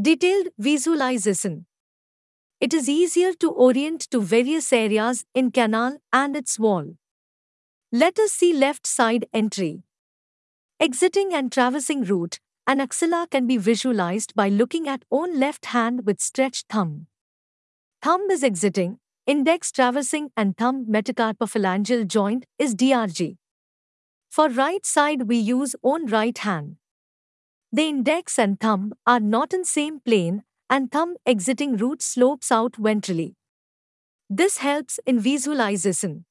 Detailed visualization. It is easier to orient to various areas in canal and its wall. Let us see left side entry. Exiting and traversing root, an axilla can be visualized by looking at own left hand with stretched thumb. Thumb is exiting, index traversing and thumb metacarpophalangeal joint is DRG. For right side we use own right hand. The index and thumb are not in same plane and thumb exiting root slopes out ventrally. This helps in visualization.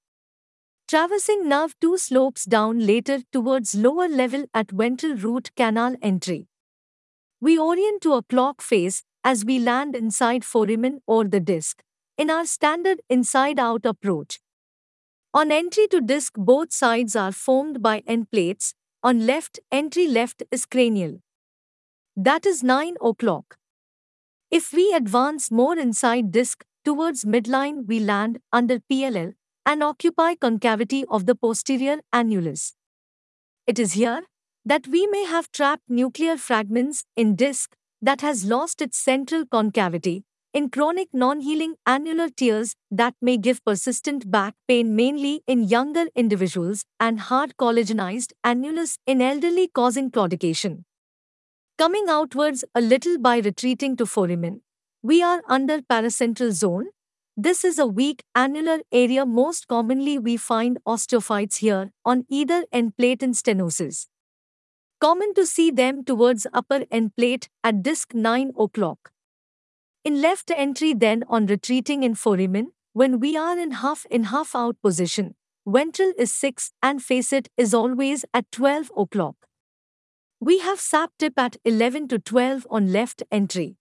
Traversing nerve 2 slopes down later towards lower level at ventral root canal entry. We orient to a clock face as we land inside foramen or the disc in our standard inside-out approach. On entry to disc both sides are formed by end plates, on left entry left is cranial. That is 9 o'clock. If we advance more inside disc towards midline we land under PLL and occupy concavity of the posterior annulus. It is here that we may have trapped nuclear fragments in disc that has lost its central concavity in chronic non-healing annular tears that may give persistent back pain mainly in younger individuals and hard collagenized annulus in elderly causing claudication. Coming outwards a little by retreating to foramen, we are under paracentral zone this is a weak annular area most commonly we find osteophytes here on either end plate in stenosis. Common to see them towards upper end plate at disc 9 o'clock. In left entry then on retreating in foramen, when we are in half in half out position, ventral is 6 and facet is always at 12 o'clock. We have sap tip at 11 to 12 on left entry.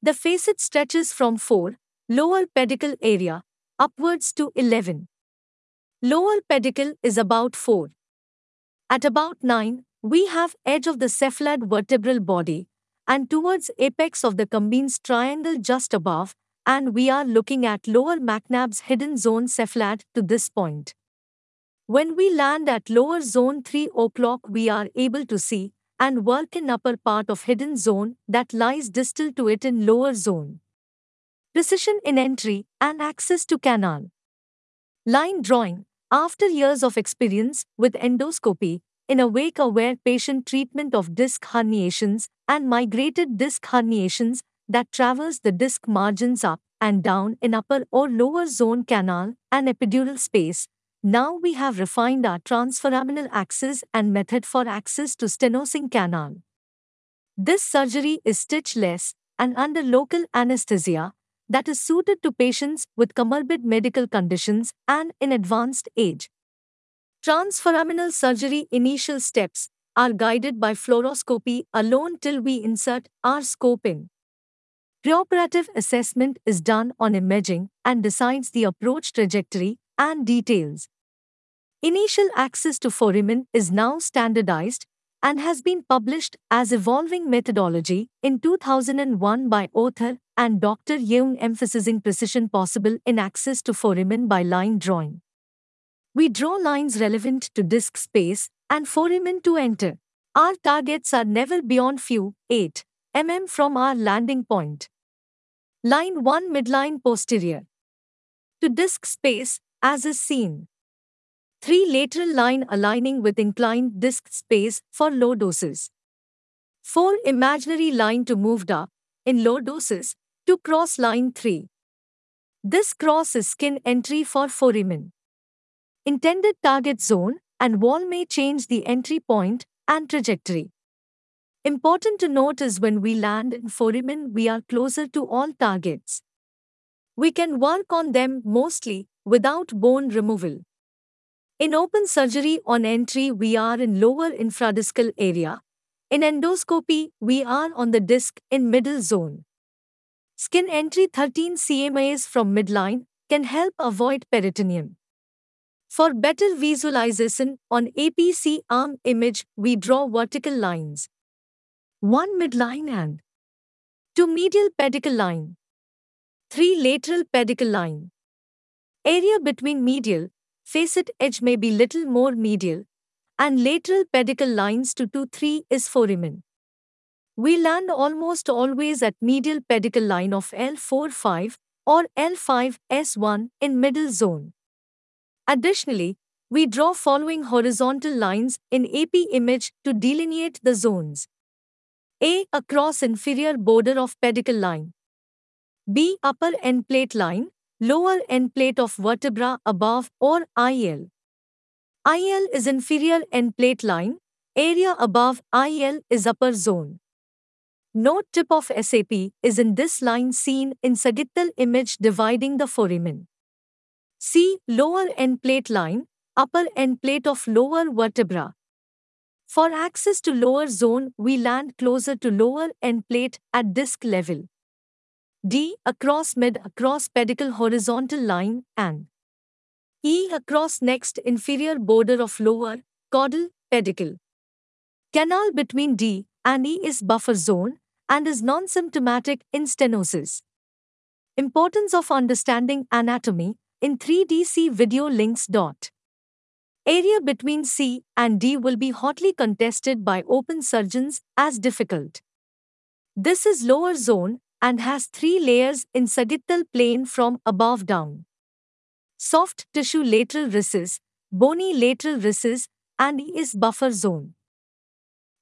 The facet stretches from 4 Lower pedicle area, upwards to 11. Lower pedicle is about 4. At about 9, we have edge of the cephalad vertebral body, and towards apex of the Kambin's triangle just above, and we are looking at lower MacNab's hidden zone cephalad to this point. When we land at lower zone 3 o'clock we are able to see and work in upper part of hidden zone that lies distal to it in lower zone precision in entry, and access to canal. Line drawing. After years of experience with endoscopy, in a wake aware patient treatment of disc herniations and migrated disc herniations that traverse the disc margins up and down in upper or lower zone canal and epidural space, now we have refined our transforaminal axis and method for access to stenosing canal. This surgery is stitchless and under local anesthesia that is suited to patients with comorbid medical conditions and in advanced age. Transforaminal surgery initial steps are guided by fluoroscopy alone till we insert our scope in. Preoperative assessment is done on imaging and decides the approach trajectory and details. Initial access to foramen is now standardized and has been published as Evolving Methodology in 2001 by author and Dr. Yeung emphasizing precision possible in access to foramen by line drawing. We draw lines relevant to disk space and foramen to enter. Our targets are never beyond few 8 mm from our landing point. Line 1 midline posterior. To disk space, as is seen. 3 lateral line aligning with inclined disk space for low doses. 4 imaginary line to moved up, in low doses, to cross line 3. This cross is skin entry for foramen. Intended target zone and wall may change the entry point and trajectory. Important to note is when we land in foramen we are closer to all targets. We can work on them mostly without bone removal. In open surgery on entry, we are in lower infradiscal area. In endoscopy, we are on the disc in middle zone. Skin entry 13 cmas from midline can help avoid peritoneum. For better visualization on AP C-arm image, we draw vertical lines. One midline and two medial pedicle line. Three lateral pedicle line. Area between medial, facet edge may be little more medial, and lateral pedicle lines to 2-3 is foramen. we land almost always at medial pedicle line of L45 or L5S1 in middle zone. Additionally, we draw following horizontal lines in AP image to delineate the zones. A. Across inferior border of pedicle line. B. Upper end plate line, lower end plate of vertebra above or IL. IL is inferior end plate line, area above IL is upper zone. Note tip of SAP is in this line seen in sagittal image dividing the foramen. C. Lower end plate line, upper end plate of lower vertebra. For access to lower zone, we land closer to lower end plate at disc level. D. Across mid across pedicle horizontal line and E. Across next inferior border of lower caudal pedicle. Canal between D and E is buffer zone and is non-symptomatic in stenosis. Importance of understanding anatomy in 3DC video links. Dot. Area between C and D will be hotly contested by open surgeons as difficult. This is lower zone and has three layers in sagittal plane from above down. Soft tissue lateral recess, bony lateral recess, and is buffer zone.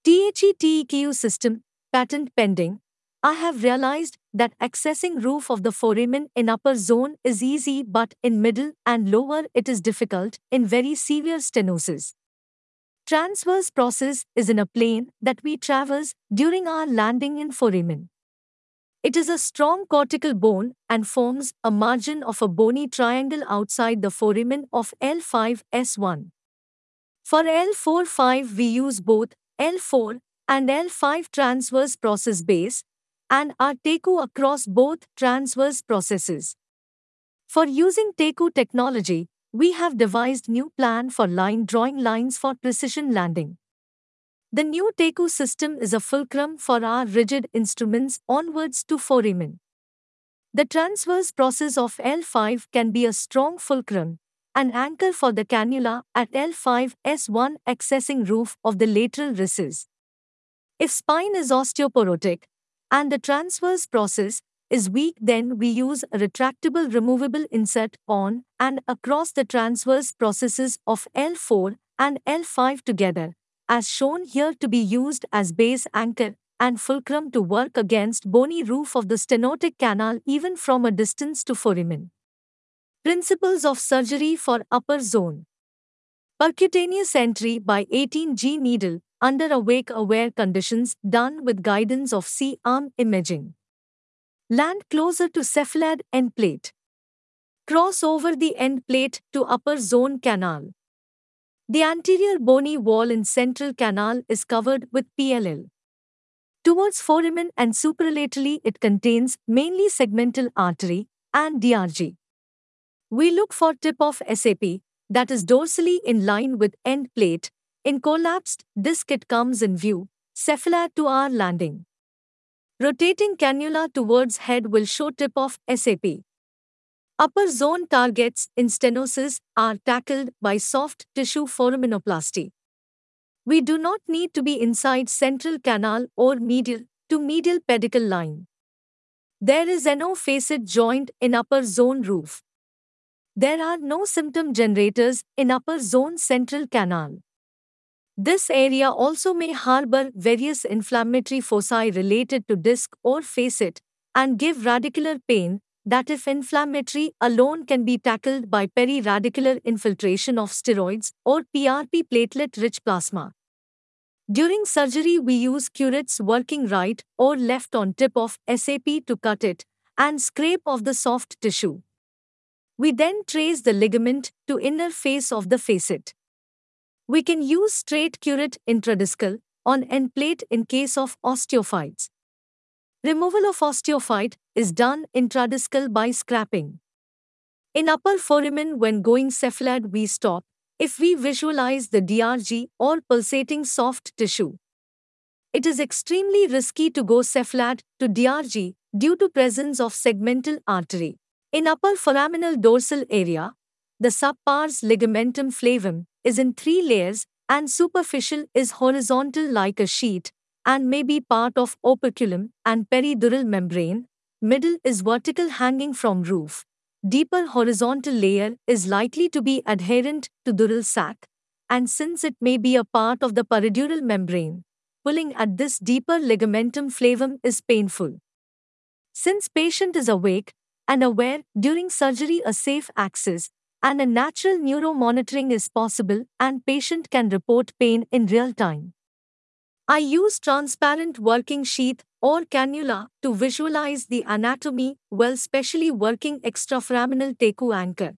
THE-TEQ system, patent pending, I have realized that accessing roof of the foramen in upper zone is easy but in middle and lower it is difficult in very severe stenosis. Transverse process is in a plane that we traverse during our landing in foramen. It is a strong cortical bone and forms a margin of a bony triangle outside the foramen of L5S1. For L4-5 we use both L4 and L5 transverse process base and are TEQ across both transverse processes. For using TEQ technology, we have devised new plan for line drawing lines for precision landing. The new TEQ system is a fulcrum for our rigid instruments onwards to foramen. The transverse process of L5 can be a strong fulcrum, an anchor for the cannula at L5S1 accessing roof of the lateral recess. If spine is osteoporotic and the transverse process is weak then we use a retractable removable insert on and across the transverse processes of L4 and L5 together as shown here to be used as base anchor and fulcrum to work against bony roof of the stenotic canal even from a distance to foramen. Principles of surgery for upper zone. Percutaneous entry by 18G needle under awake-aware conditions done with guidance of C-arm imaging. Land closer to cephalad end plate. Cross over the end plate to upper zone canal. The anterior bony wall in central canal is covered with PLL. Towards foramen and superlaterally it contains mainly segmental artery and DRG. We look for tip of SAP that is dorsally in line with end plate. In collapsed disc it comes in view, cephalad to our landing. Rotating cannula towards head will show tip of SAP. Upper zone targets in stenosis are tackled by soft tissue foraminoplasty. We do not need to be inside central canal or medial to medial pedicle line. There is no facet joint in upper zone roof. There are no symptom generators in upper zone central canal. This area also may harbor various inflammatory foci related to disc or facet and give radicular pain that if inflammatory alone can be tackled by periradicular infiltration of steroids or PRP platelet-rich plasma. During surgery we use curettes working right or left on tip of SAP to cut it and scrape off the soft tissue. We then trace the ligament to inner face of the facet. We can use straight curette intradiscal on end plate in case of osteophytes. Removal of osteophyte is done intradiscal by scraping. In upper foramen when going cephalad we stop if we visualize the DRG or pulsating soft tissue. It is extremely risky to go cephalad to DRG due to presence of segmental artery. In upper foraminal dorsal area, the subpars ligamentum flavum is in three layers and superficial is horizontal like a sheet and may be part of operculum and peridural membrane. Middle is vertical hanging from roof. Deeper horizontal layer is likely to be adherent to dural sac, and since it may be a part of the peridural membrane, pulling at this deeper ligamentum flavum is painful. Since patient is awake and aware during surgery a safe access and a natural neuromonitoring is possible and patient can report pain in real time. I use transparent working sheath or cannula to visualize the anatomy while specially working extraforaminal tecu anchor.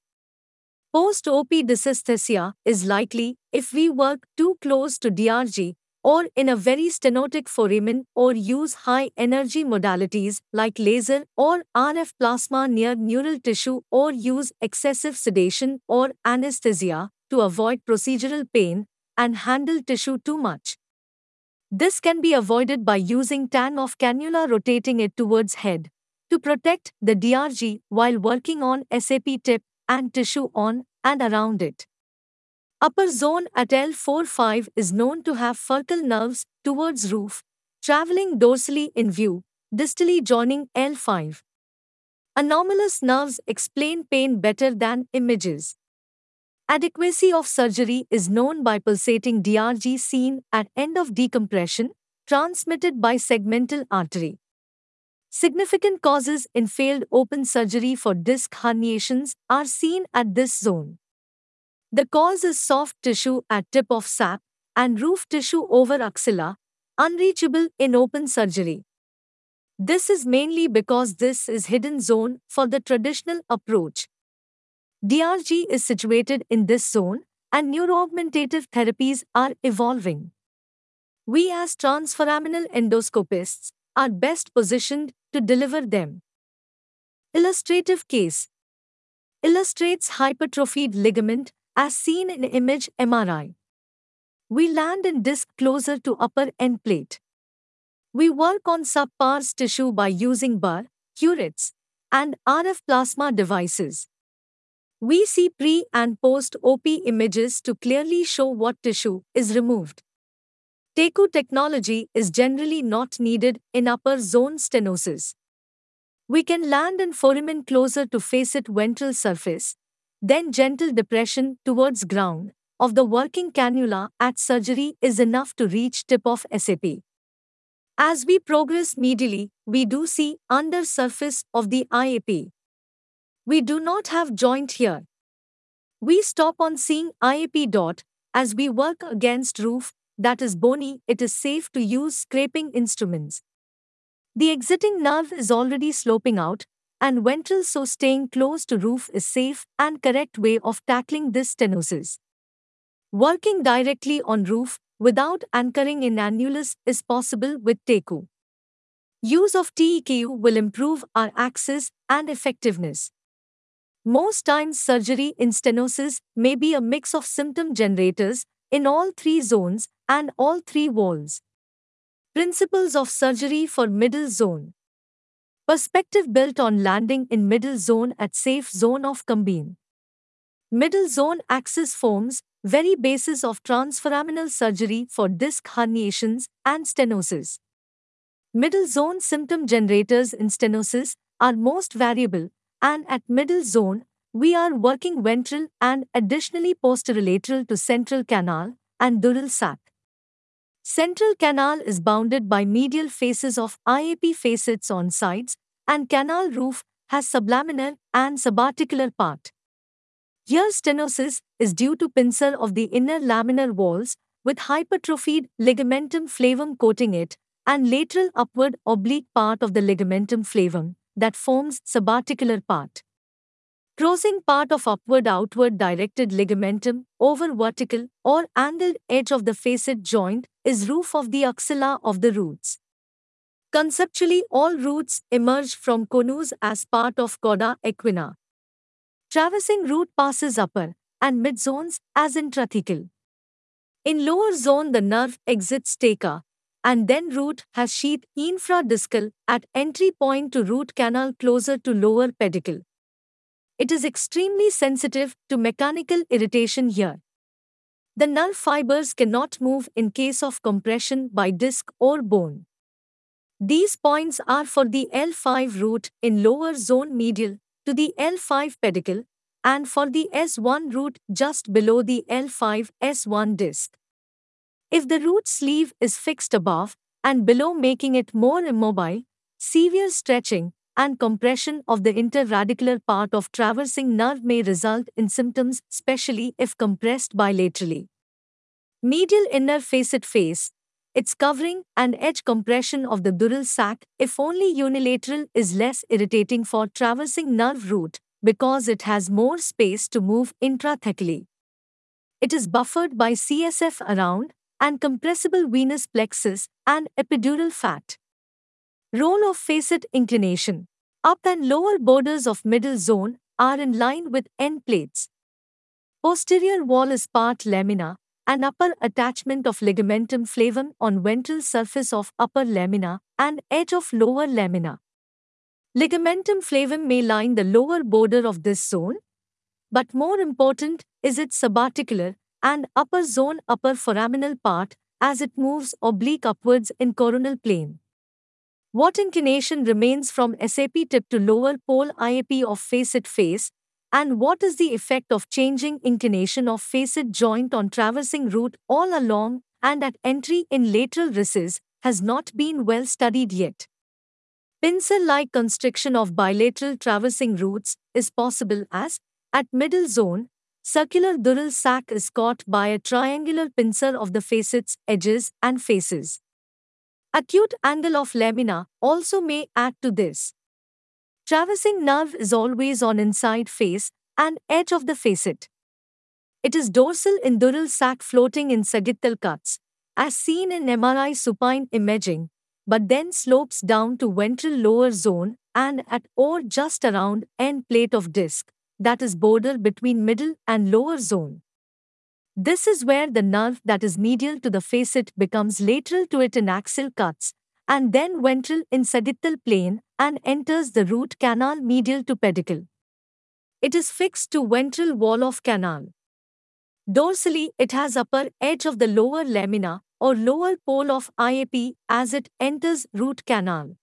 Post-OP dysesthesia is likely if we work too close to DRG or in a very stenotic foramen or use high energy modalities like laser or RF plasma near neural tissue or use excessive sedation or anesthesia to avoid procedural pain and handle tissue too much. This can be avoided by using tang of cannula rotating it towards head to protect the DRG while working on SAP tip and tissue on and around it. Upper zone at L45 is known to have furcal nerves towards roof, traveling dorsally in view, distally joining L5. Anomalous nerves explain pain better than images. Adequacy of surgery is known by pulsating DRG seen at end of decompression, transmitted by segmental artery. Significant causes in failed open surgery for disc herniations are seen at this zone. The cause is soft tissue at tip of sap and roof tissue over axilla, unreachable in open surgery. This is mainly because this is hidden zone for the traditional approach. DRG is situated in this zone and neuroaugmentative therapies are evolving. We as transforaminal endoscopists are best positioned to deliver them. Illustrative case illustrates hypertrophied ligament as seen in image MRI. We land in disc closer to upper end plate. We work on subpars tissue by using burr, curettes, and RF plasma devices. We see pre and post OP images to clearly show what tissue is removed. TECU technology is generally not needed in upper zone stenosis. We can land in foramen closer to facet ventral surface, then gentle depression towards ground of the working cannula at surgery is enough to reach tip of SAP. As we progress medially, we do see under surface of the IAP. We do not have joint here. We stop on seeing IAP dot as we work against roof that is bony, it is safe to use scraping instruments. The exiting nerve is already sloping out, and ventral so staying close to roof is safe and correct way of tackling this stenosis. Working directly on roof without anchoring in annulus is possible with TECU. Use of TEKU will improve our access and effectiveness. Most times surgery in stenosis may be a mix of symptom generators in all three zones and all three walls. Principles of surgery for middle zone. Perspective built on landing in middle zone at safe zone of Kambin. Middle zone axis forms very basis of transforaminal surgery for disc herniations and stenosis. Middle zone symptom generators in stenosis are most variable and at middle zone we are working ventral and additionally posterolateral to central canal and dural sac. Central canal is bounded by medial faces of IAP facets on sides, and canal roof has sublaminar and subarticular part. Here stenosis is due to pincer of the inner laminar walls with hypertrophied ligamentum flavum coating it and lateral upward oblique part of the ligamentum flavum that forms subarticular part. Crossing part of upward outward directed ligamentum over vertical or angled edge of the facet joint is roof of the axilla of the roots. Conceptually, all roots emerge from conus as part of cauda equina. Traversing root passes upper and mid zones as intrathecal. In lower zone, the nerve exits theca, and then root has sheath infradiscal at entry point to root canal closer to lower pedicle. It is extremely sensitive to mechanical irritation here. The null fibers cannot move in case of compression by disc or bone. These points are for the L5 root in lower zone medial to the L5 pedicle and for the S1 root just below the L5 S1 disc. If the root sleeve is fixed above and below making it more immobile, severe stretching and compression of the interradicular part of traversing nerve may result in symptoms, especially if compressed bilaterally. Medial inner facet face, its covering and edge compression of the dural sac, if only unilateral, is less irritating for traversing nerve root because it has more space to move intrathecally. It is buffered by CSF around and compressible venous plexus and epidural fat. Role of facet inclination. Up and lower borders of middle zone are in line with end plates. Posterior wall is part lamina, and upper attachment of ligamentum flavum on ventral surface of upper lamina and edge of lower lamina. Ligamentum flavum may line the lower border of this zone, but more important is its subarticular and upper zone upper foraminal part as it moves oblique upwards in coronal plane. What inclination remains from SAP tip to lower pole IAP of facet face, and what is the effect of changing inclination of facet joint on traversing root all along and at entry in lateral recess has not been well studied yet. Pincer-like constriction of bilateral traversing roots is possible as, at middle zone, circular dural sac is caught by a triangular pincer of the facets, edges, and faces. Acute angle of lamina also may add to this. Traversing nerve is always on inside face and edge of the facet. It is dorsal in dural sac floating in sagittal cuts, as seen in MRI supine imaging, but then slopes down to ventral lower zone and at or just around end plate of disc, that is border between middle and lower zone. This is where the nerve that is medial to the facet becomes lateral to it in axial cuts, and then ventral in sagittal plane and enters the root canal medial to pedicle. It is fixed to ventral wall of canal. Dorsally, it has upper edge of the lower lamina or lower pole of IAP as it enters root canal.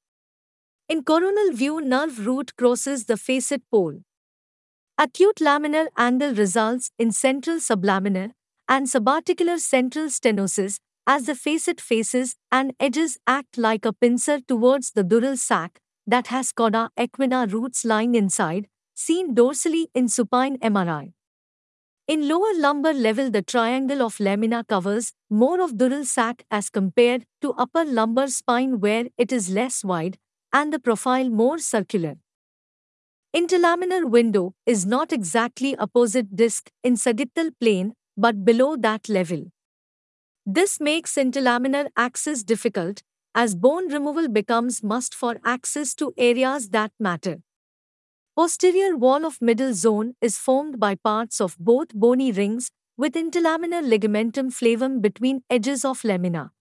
In coronal view, nerve root crosses the facet pole. Acute laminar angle results in central sublaminar and subarticular central stenosis as the facet faces and edges act like a pincer towards the dural sac that has cauda equina roots lying inside, seen dorsally in supine MRI. In lower lumbar level, the triangle of lamina covers more of dural sac as compared to upper lumbar spine where it is less wide and the profile more circular. Interlaminar window is not exactly opposite disc in sagittal plane but below that level. This makes interlaminar access difficult as bone removal becomes must for access to areas that matter. Posterior wall of middle zone is formed by parts of both bony rings with interlaminar ligamentum flavum between edges of lamina.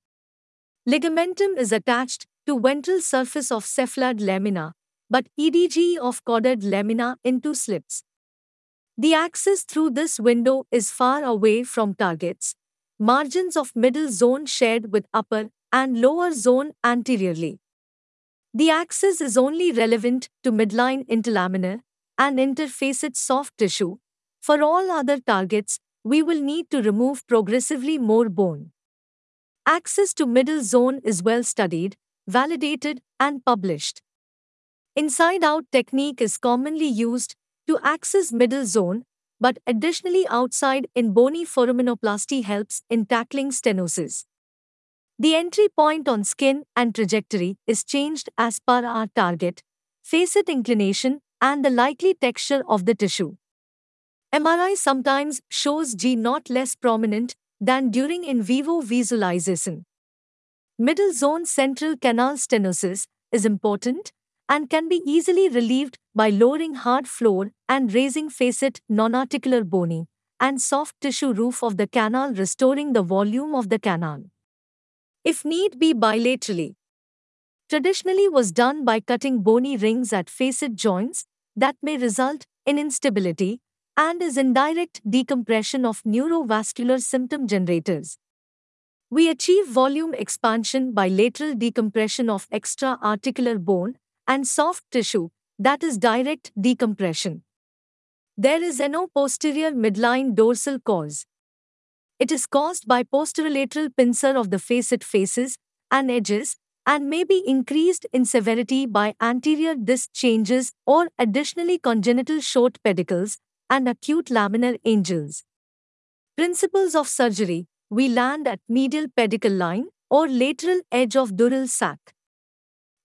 Ligamentum is attached to ventral surface of cephalad lamina, but EDG of caudate lamina into slips. The axis through this window is far away from targets, margins of middle zone shared with upper and lower zone anteriorly. The axis is only relevant to midline interlaminar and interfacet soft tissue. For all other targets, we will need to remove progressively more bone. Access to middle zone is well studied, validated, and published. Inside out technique is commonly used to access middle zone, but additionally outside in bony foraminoplasty helps in tackling stenosis. The entry point on skin and trajectory is changed as per our target, facet inclination, and the likely texture of the tissue. MRI sometimes shows G not less prominent than during in vivo visualization. Middle zone central canal stenosis is important and can be easily relieved by lowering hard floor and raising facet non-articular bony and soft tissue roof of the canal restoring the volume of the canal if need be bilaterally. Traditionally was done by cutting bony rings at facet joints that may result in instability, and is indirect decompression of neurovascular symptom generators. We achieve volume expansion by lateral decompression of extra-articular bone and soft tissue, that is direct decompression. There is no posterior midline dorsal cause. It is caused by posterolateral pincer of the facet faces and edges and may be increased in severity by anterior disc changes or additionally congenital short pedicles and acute laminar angles. Principles of surgery we land at medial pedicle line or lateral edge of dural sac.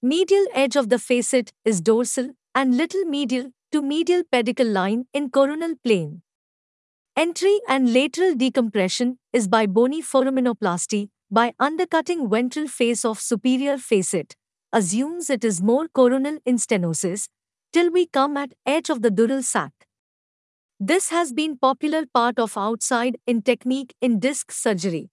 Medial edge of the facet is dorsal and little medial to medial pedicle line in coronal plane. Entry and lateral decompression is by bony foraminoplasty by undercutting ventral face of superior facet, assumes it is more coronal in stenosis, till we come at edge of the dural sac. This has been popular part of outside in technique in disc surgery.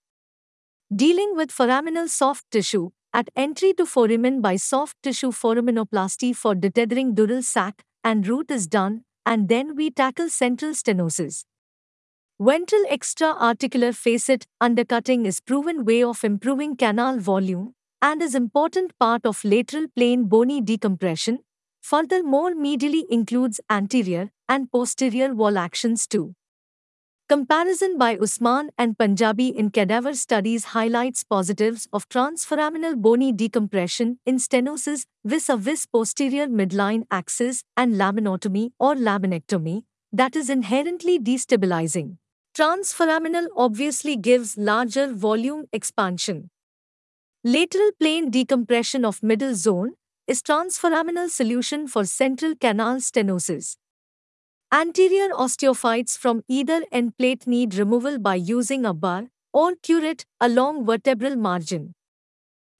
Dealing with foraminal soft tissue, at entry to foramen by soft tissue foraminoplasty for detethering dural sac and root is done, and then we tackle central stenosis. Ventral extra-articular facet undercutting is proven way of improving canal volume and is important part of lateral plane bony decompression. Furthermore, medially includes anterior and posterior wall actions too. Comparison by Osman and Panjabi in cadaver studies highlights positives of transforaminal bony decompression in stenosis vis-a-vis posterior midline axis and laminotomy or laminectomy that is inherently destabilizing. Transforaminal obviously gives larger volume expansion. Lateral plane decompression of middle zone is transforaminal solution for central canal stenosis. Anterior osteophytes from either end plate need removal by using a burr or curette along vertebral margin.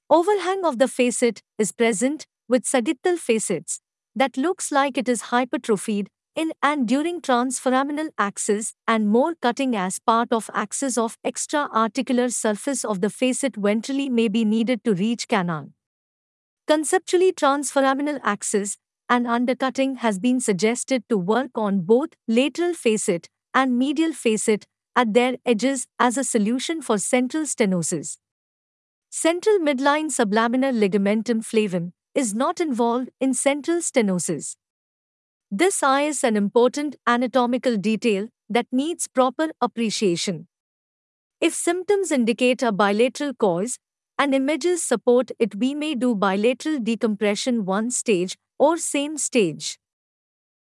Overhang of the facet is present with sagittal facets that looks like it is hypertrophied in and during transforaminal axis and more cutting as part of axis of extra-articular surface of the facet ventrally may be needed to reach canal. Conceptually transforaminal axis and undercutting has been suggested to work on both lateral facet and medial facet at their edges as a solution for central stenosis. Central midline sublaminar ligamentum flavum is not involved in central stenosis. This is an important anatomical detail that needs proper appreciation. If symptoms indicate a bilateral cause and images support it, we may do bilateral decompression one stage or same stage.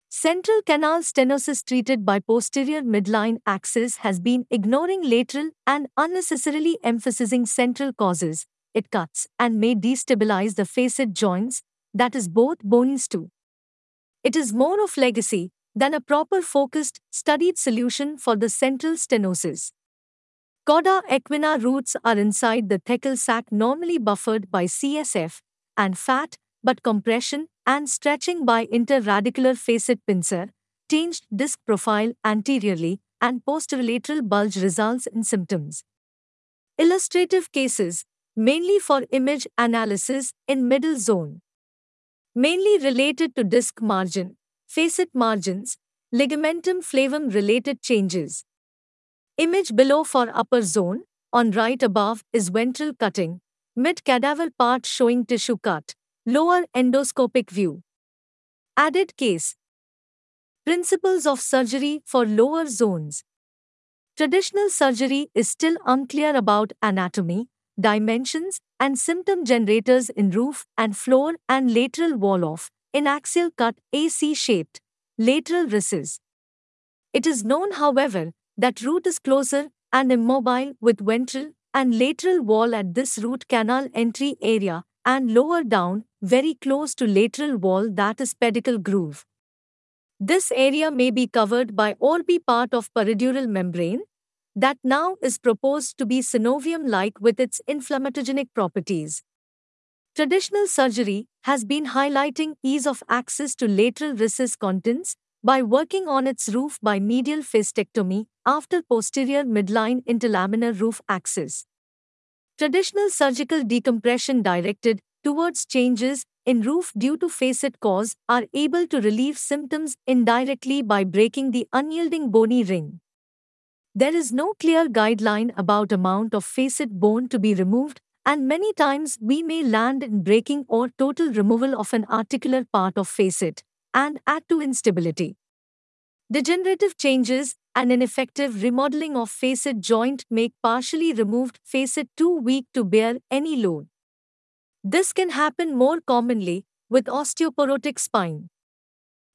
Central canal stenosis treated by posterior midline axis has been ignoring lateral and unnecessarily emphasizing central causes. It cuts and may destabilize the facet joints, that is both bones too. It is more of legacy than a proper focused, studied solution for the central stenosis. Cauda equina roots are inside the thecal sac normally buffered by CSF and fat, but compression and stretching by interradicular facet pincer, changed disc profile anteriorly, and posterolateral bulge results in symptoms. Illustrative cases, mainly for image analysis in middle zone mainly related to disc margin, facet margins, ligamentum flavum related changes. Image below for upper zone, on right above is ventral cutting, mid cadaver part showing tissue cut, lower endoscopic view. Added case Principles of surgery for lower zones. Traditional surgery is still unclear about anatomy, dimensions, and symptom generators in roof and floor and lateral wall of, in axial cut AC shaped, lateral recess. It is known, however, that root is closer and immobile with ventral and lateral wall at this root canal entry area and lower down, very close to lateral wall that is pedicle groove. This area may be covered by or be part of peridural membrane, that now is proposed to be synovium-like with its inflammatogenic properties. Traditional surgery has been highlighting ease of access to lateral recess contents by working on its roof by medial facetectomy after posterior midline interlaminar roof access. Traditional surgical decompression directed towards changes in roof due to facet cause are able to relieve symptoms indirectly by breaking the unyielding bony ring. There is no clear guideline about amount of facet bone to be removed and many times we may land in breaking or total removal of an articular part of facet and add to instability. Degenerative changes and ineffective remodeling of facet joint make partially removed facet too weak to bear any load. This can happen more commonly with osteoporotic spine.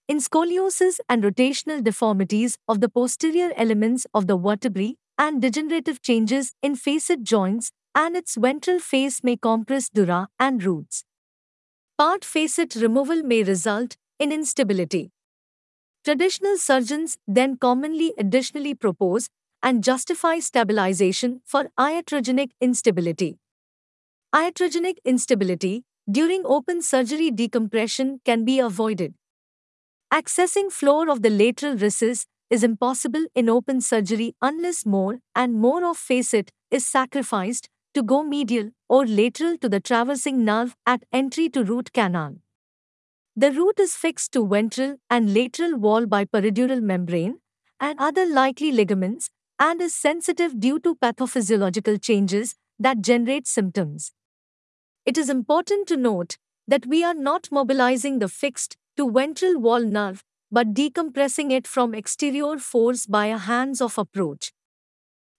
In scoliosis and rotational deformities of the posterior elements of the vertebrae and degenerative changes in facet joints and its ventral face may compress dura and roots. Part facet removal may result in instability. Traditional surgeons then commonly additionally propose and justify stabilization for iatrogenic instability. Iatrogenic instability during open surgery decompression can be avoided. Accessing floor of the lateral recess is impossible in open surgery unless more and more of facet is sacrificed to go medial or lateral to the traversing nerve at entry to root canal. The root is fixed to ventral and lateral wall by peridural membrane and other likely ligaments and is sensitive due to pathophysiological changes that generate symptoms. It is important to note that we are not mobilizing the fixed to ventral wall nerve but decompressing it from exterior force by a hands-off approach.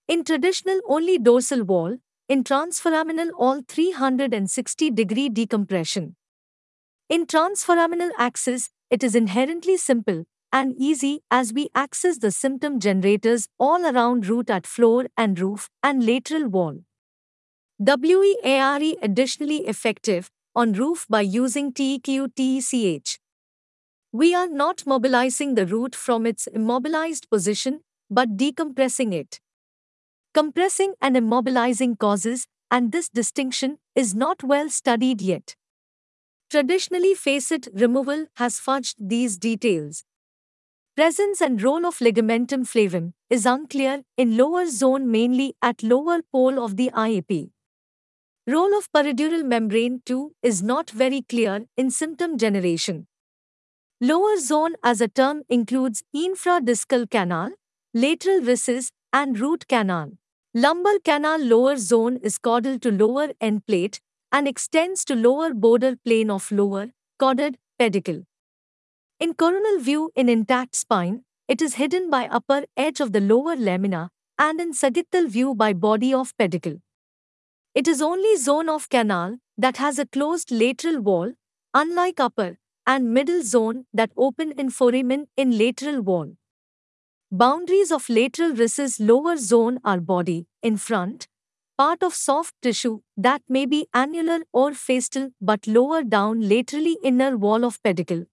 In traditional only dorsal wall, in transforaminal all 360 degree decompression. In transforaminal axis, it is inherently simple and easy as we access the symptom generators all around root at floor and roof and lateral wall. WEARE additionally effective on roof by using TEQ TECH. We are not mobilizing the root from its immobilized position but decompressing it compressing and immobilizing causes, and this distinction is not well studied yet. Traditionally, facet removal has fudged these details. Presence and role of ligamentum flavum is unclear in lower zone mainly at lower pole of the IAP. Role of peridural membrane too is not very clear in symptom generation. Lower zone as a term includes infradiscal canal, lateral recess, and root canal. Lumbar canal lower zone is caudal to lower end plate and extends to lower border plane of lower, caudate, pedicle. In coronal view in intact spine, it is hidden by upper edge of the lower lamina and in sagittal view by body of pedicle. It is only zone of canal that has a closed lateral wall, unlike upper and middle zone that open in foramen in lateral wall. Boundaries of lateral recess lower zone are body, in front, part of soft tissue that may be annular or facial but lower down laterally inner wall of pedicle.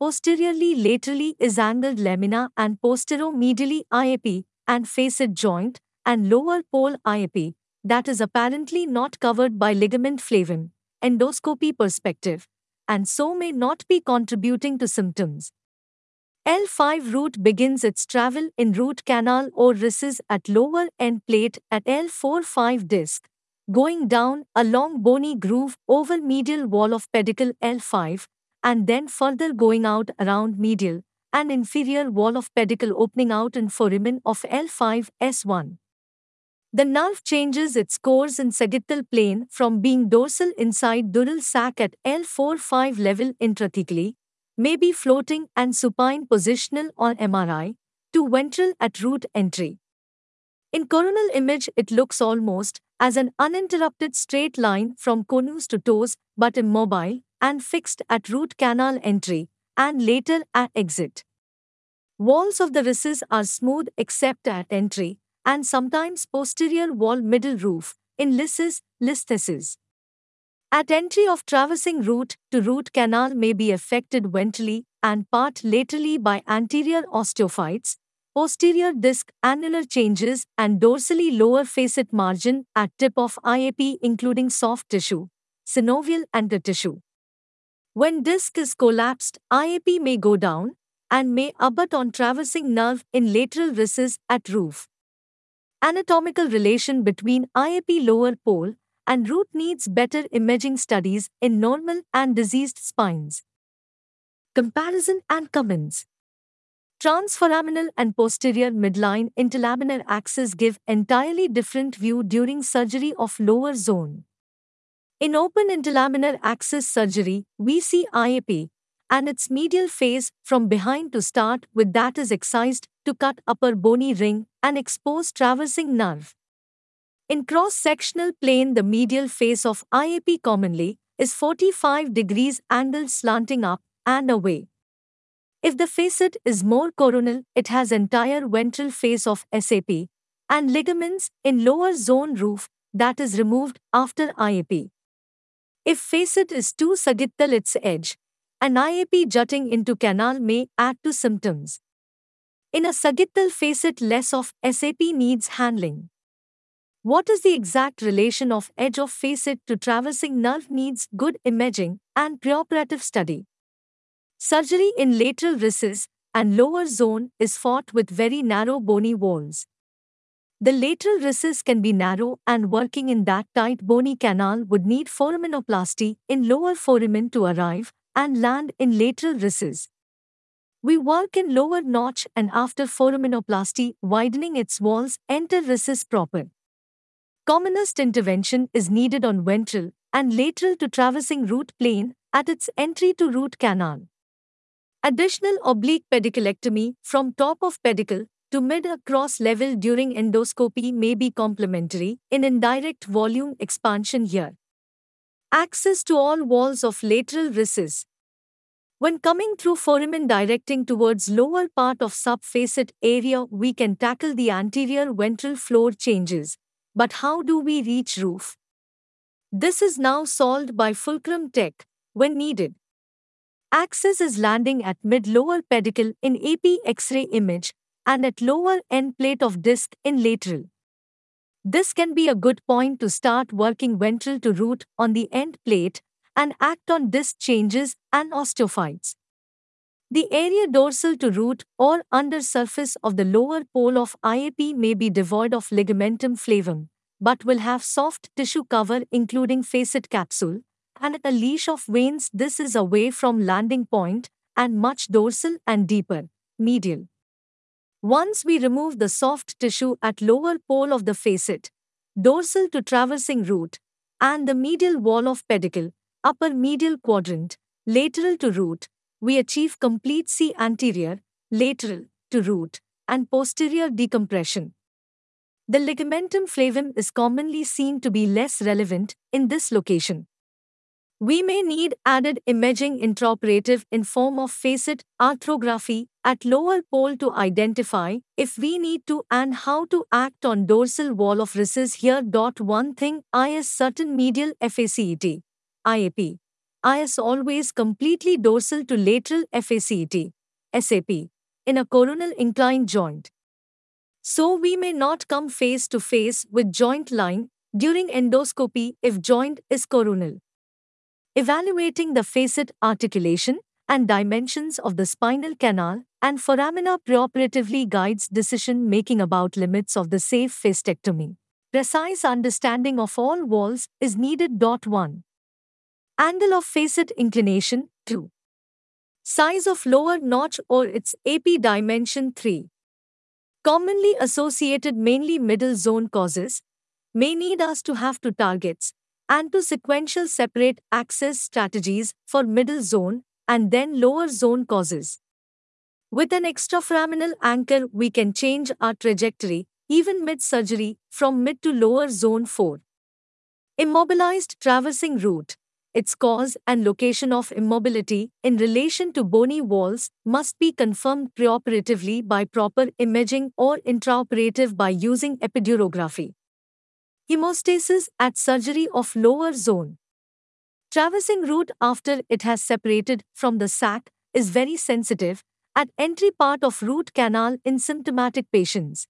Posteriorly laterally is angled lamina and posteromedially IAP and facet joint and lower pole IAP that is apparently not covered by ligament flavum, endoscopy perspective, and so may not be contributing to symptoms. L5 root begins its travel in root canal or recess at lower end plate at L4-5 disc, going down a long bony groove over medial wall of pedicle L5 and then further going out around medial and inferior wall of pedicle opening out in foramen of L5-S1. The nerve changes its course in sagittal plane from being dorsal inside dural sac at L4-5 level intrathecally may be floating and supine positional on MRI, to ventral at root entry. In coronal image it looks almost as an uninterrupted straight line from conus to toes but immobile and fixed at root canal entry and later at exit. Walls of the recess are smooth except at entry and sometimes posterior wall middle roof in lysis, listhesis. At entry of traversing root to root canal may be affected ventrally and part laterally by anterior osteophytes, posterior disc annular changes and dorsally lower facet margin at tip of IAP including soft tissue, synovial and the tissue. When disc is collapsed, IAP may go down and may abut on traversing nerve in lateral recess at roof. Anatomical relation between IAP lower pole and root needs better imaging studies in normal and diseased spines. Comparison and comments. Transforaminal and posterior midline interlaminar axis give entirely different view during surgery of lower zone. In open interlaminar axis surgery, we see IAP and its medial face from behind to start with that is excised to cut upper bony ring and expose traversing nerve. In cross-sectional plane the medial face of IAP commonly is 45 degrees angled slanting up and away. If the facet is more coronal, it has entire ventral face of SAP and ligaments in lower zone roof that is removed after IAP. If facet is too sagittal its edge, an IAP jutting into canal may add to symptoms. In a sagittal facet less of SAP needs handling. What is the exact relation of edge of facet to traversing nerve needs good imaging and preoperative study. Surgery in lateral recess and lower zone is fought with very narrow bony walls. The lateral recess can be narrow and working in that tight bony canal would need foraminoplasty in lower foramen to arrive and land in lateral recess. We work in lower notch and after foraminoplasty widening its walls enter recess proper. Commonest intervention is needed on ventral and lateral to traversing root plane at its entry to root canal. Additional oblique pediculectomy from top of pedicle to mid across level during endoscopy may be complementary in indirect volume expansion here. Access to all walls of lateral recess. When coming through foramen directing towards lower part of subfacet area we can tackle the anterior ventral floor changes. But how do we reach roof? This is now solved by fulcrum tech when needed. Access is landing at mid-lower pedicle in AP X-ray image and at lower end plate of disc in lateral. This can be a good point to start working ventral to root on the end plate and act on disc changes and osteophytes. The area dorsal to root or under surface of the lower pole of IAP may be devoid of ligamentum flavum, but will have soft tissue cover including facet capsule, and a leash of veins this is away from landing point and much dorsal and deeper, medial. Once we remove the soft tissue at lower pole of the facet, dorsal to traversing root, and the medial wall of pedicle, upper medial quadrant, lateral to root, we achieve complete C anterior, lateral, to root, and posterior decompression. The ligamentum flavum is commonly seen to be less relevant in this location. We may need added imaging intraoperative in form of facet arthrography at lower pole to identify if we need to and how to act on dorsal wall of recess here. One thing is certain medial FACET, IAP. IS always completely dorsal to lateral FACET, SAP, in a coronal inclined joint. So we may not come face to face with joint line during endoscopy if joint is coronal evaluating the facet articulation and dimensions of the spinal canal and foramina preoperatively guides decision making about limits of the safe facetectomy. Precise understanding of all walls is needed. 1. Angle of facet inclination 2. Size of lower notch or its AP dimension 3. Commonly associated mainly middle zone causes may need us to have two targets and two sequential separate access strategies for middle zone and then lower zone causes. With an extraforaminal anchor, we can change our trajectory, even mid surgery, from mid to lower zone 4. Immobilized traversing root, its cause and location of immobility in relation to bony walls must be confirmed preoperatively by proper imaging or intraoperative by using epidurography. Hemostasis at surgery of lower zone. Traversing root after it has separated from the sac is very sensitive at entry part of root canal in symptomatic patients.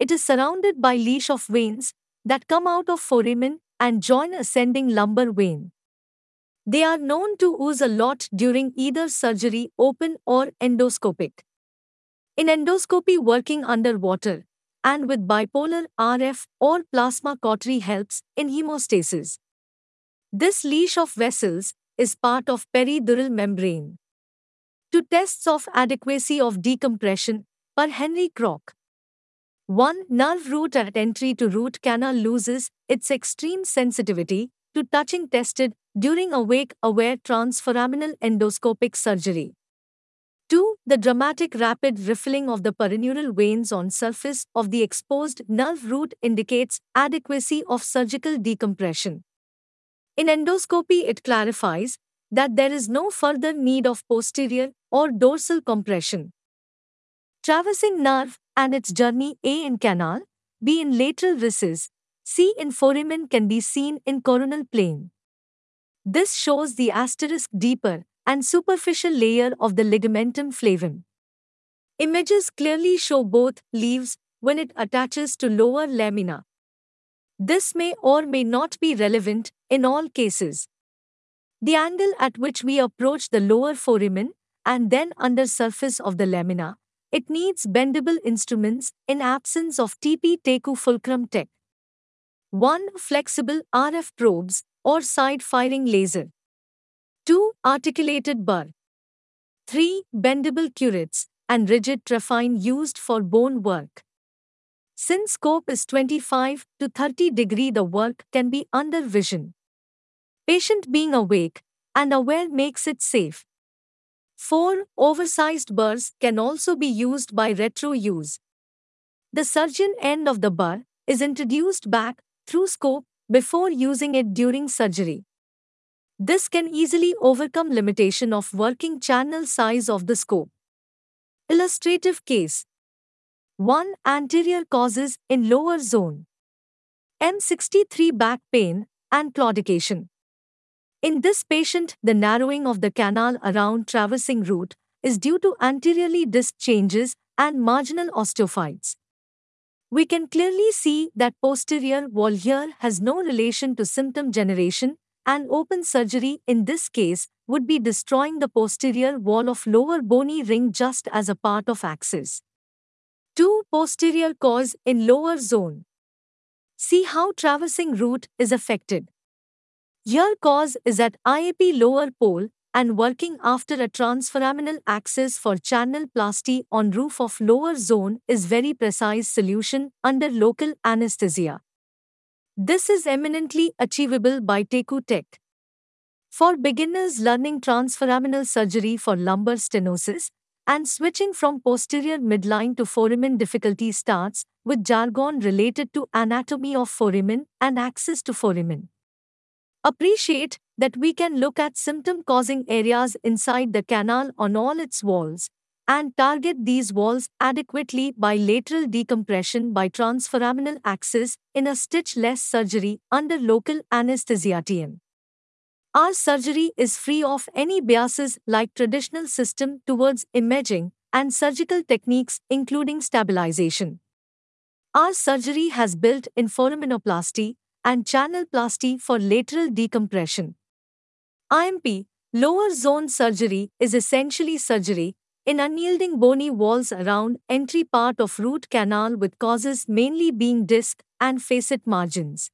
It is surrounded by leash of veins that come out of foramen and join ascending lumbar vein. They are known to ooze a lot during either surgery open or endoscopic. In endoscopy working underwater, and with bipolar RF or plasma cautery helps in hemostasis. This leash of vessels is part of peridural membrane. Two tests of adequacy of decompression, per Henry Crock. 1. Nerve root at entry to root canal loses its extreme sensitivity to touching tested during awake aware transforaminal endoscopic surgery. 2. The dramatic rapid riffling of the perineural veins on surface of the exposed nerve root indicates adequacy of surgical decompression. In endoscopy it clarifies that there is no further need of posterior or dorsal compression. Traversing nerve and its journey A in canal, B in lateral recess, C in foramen can be seen in coronal plane. This shows the asterisk deeper and superficial layer of the ligamentum flavum. Images clearly show both leaves when it attaches to lower lamina. This may or may not be relevant in all cases. The angle at which we approach the lower foramen and then under surface of the lamina, it needs bendable instruments in absence of TP Teku fulcrum tech. 1. Flexible RF probes or side firing laser. 2. Articulated burr. 3. Bendable curettes and rigid trephine used for bone work. Since scope is 25 to 30 degree the work can be under vision. Patient being awake and aware makes it safe. 4. Oversized burrs can also be used by retro use. The surgeon end of the burr is introduced back through scope before using it during surgery. This can easily overcome limitation of working channel size of the scope. Illustrative case 1. Anterior causes in lower zone. M63 back pain and claudication. In this patient, the narrowing of the canal around traversing root is due to anteriorly disc changes and marginal osteophytes. We can clearly see that posterior wall here has no relation to symptom generation and open surgery in this case would be destroying the posterior wall of lower bony ring just as a part of axis. 2. Posterior cause in lower zone. See how traversing root is affected. Here cause is at IAP lower pole and working after a transforaminal axis for channel plasty on roof of lower zone is very precise solution under local anesthesia. This is eminently achievable by Teku Tech. For beginners learning transforaminal surgery for lumbar stenosis and switching from posterior midline to foramen difficulty starts with jargon related to anatomy of foramen and access to foramen. Appreciate that we can look at symptom causing areas inside the canal on all its walls and target these walls adequately by lateral decompression by transforaminal axis in a stitch-less surgery under local anesthesia TM. Our surgery is free of any biases like traditional system towards imaging and surgical techniques including stabilization. Our surgery has built-in foraminoplasty and channelplasty for lateral decompression. IMP, lower zone surgery, is essentially surgery in unyielding bony walls around entry part of root canal with causes mainly being disc and facet margins.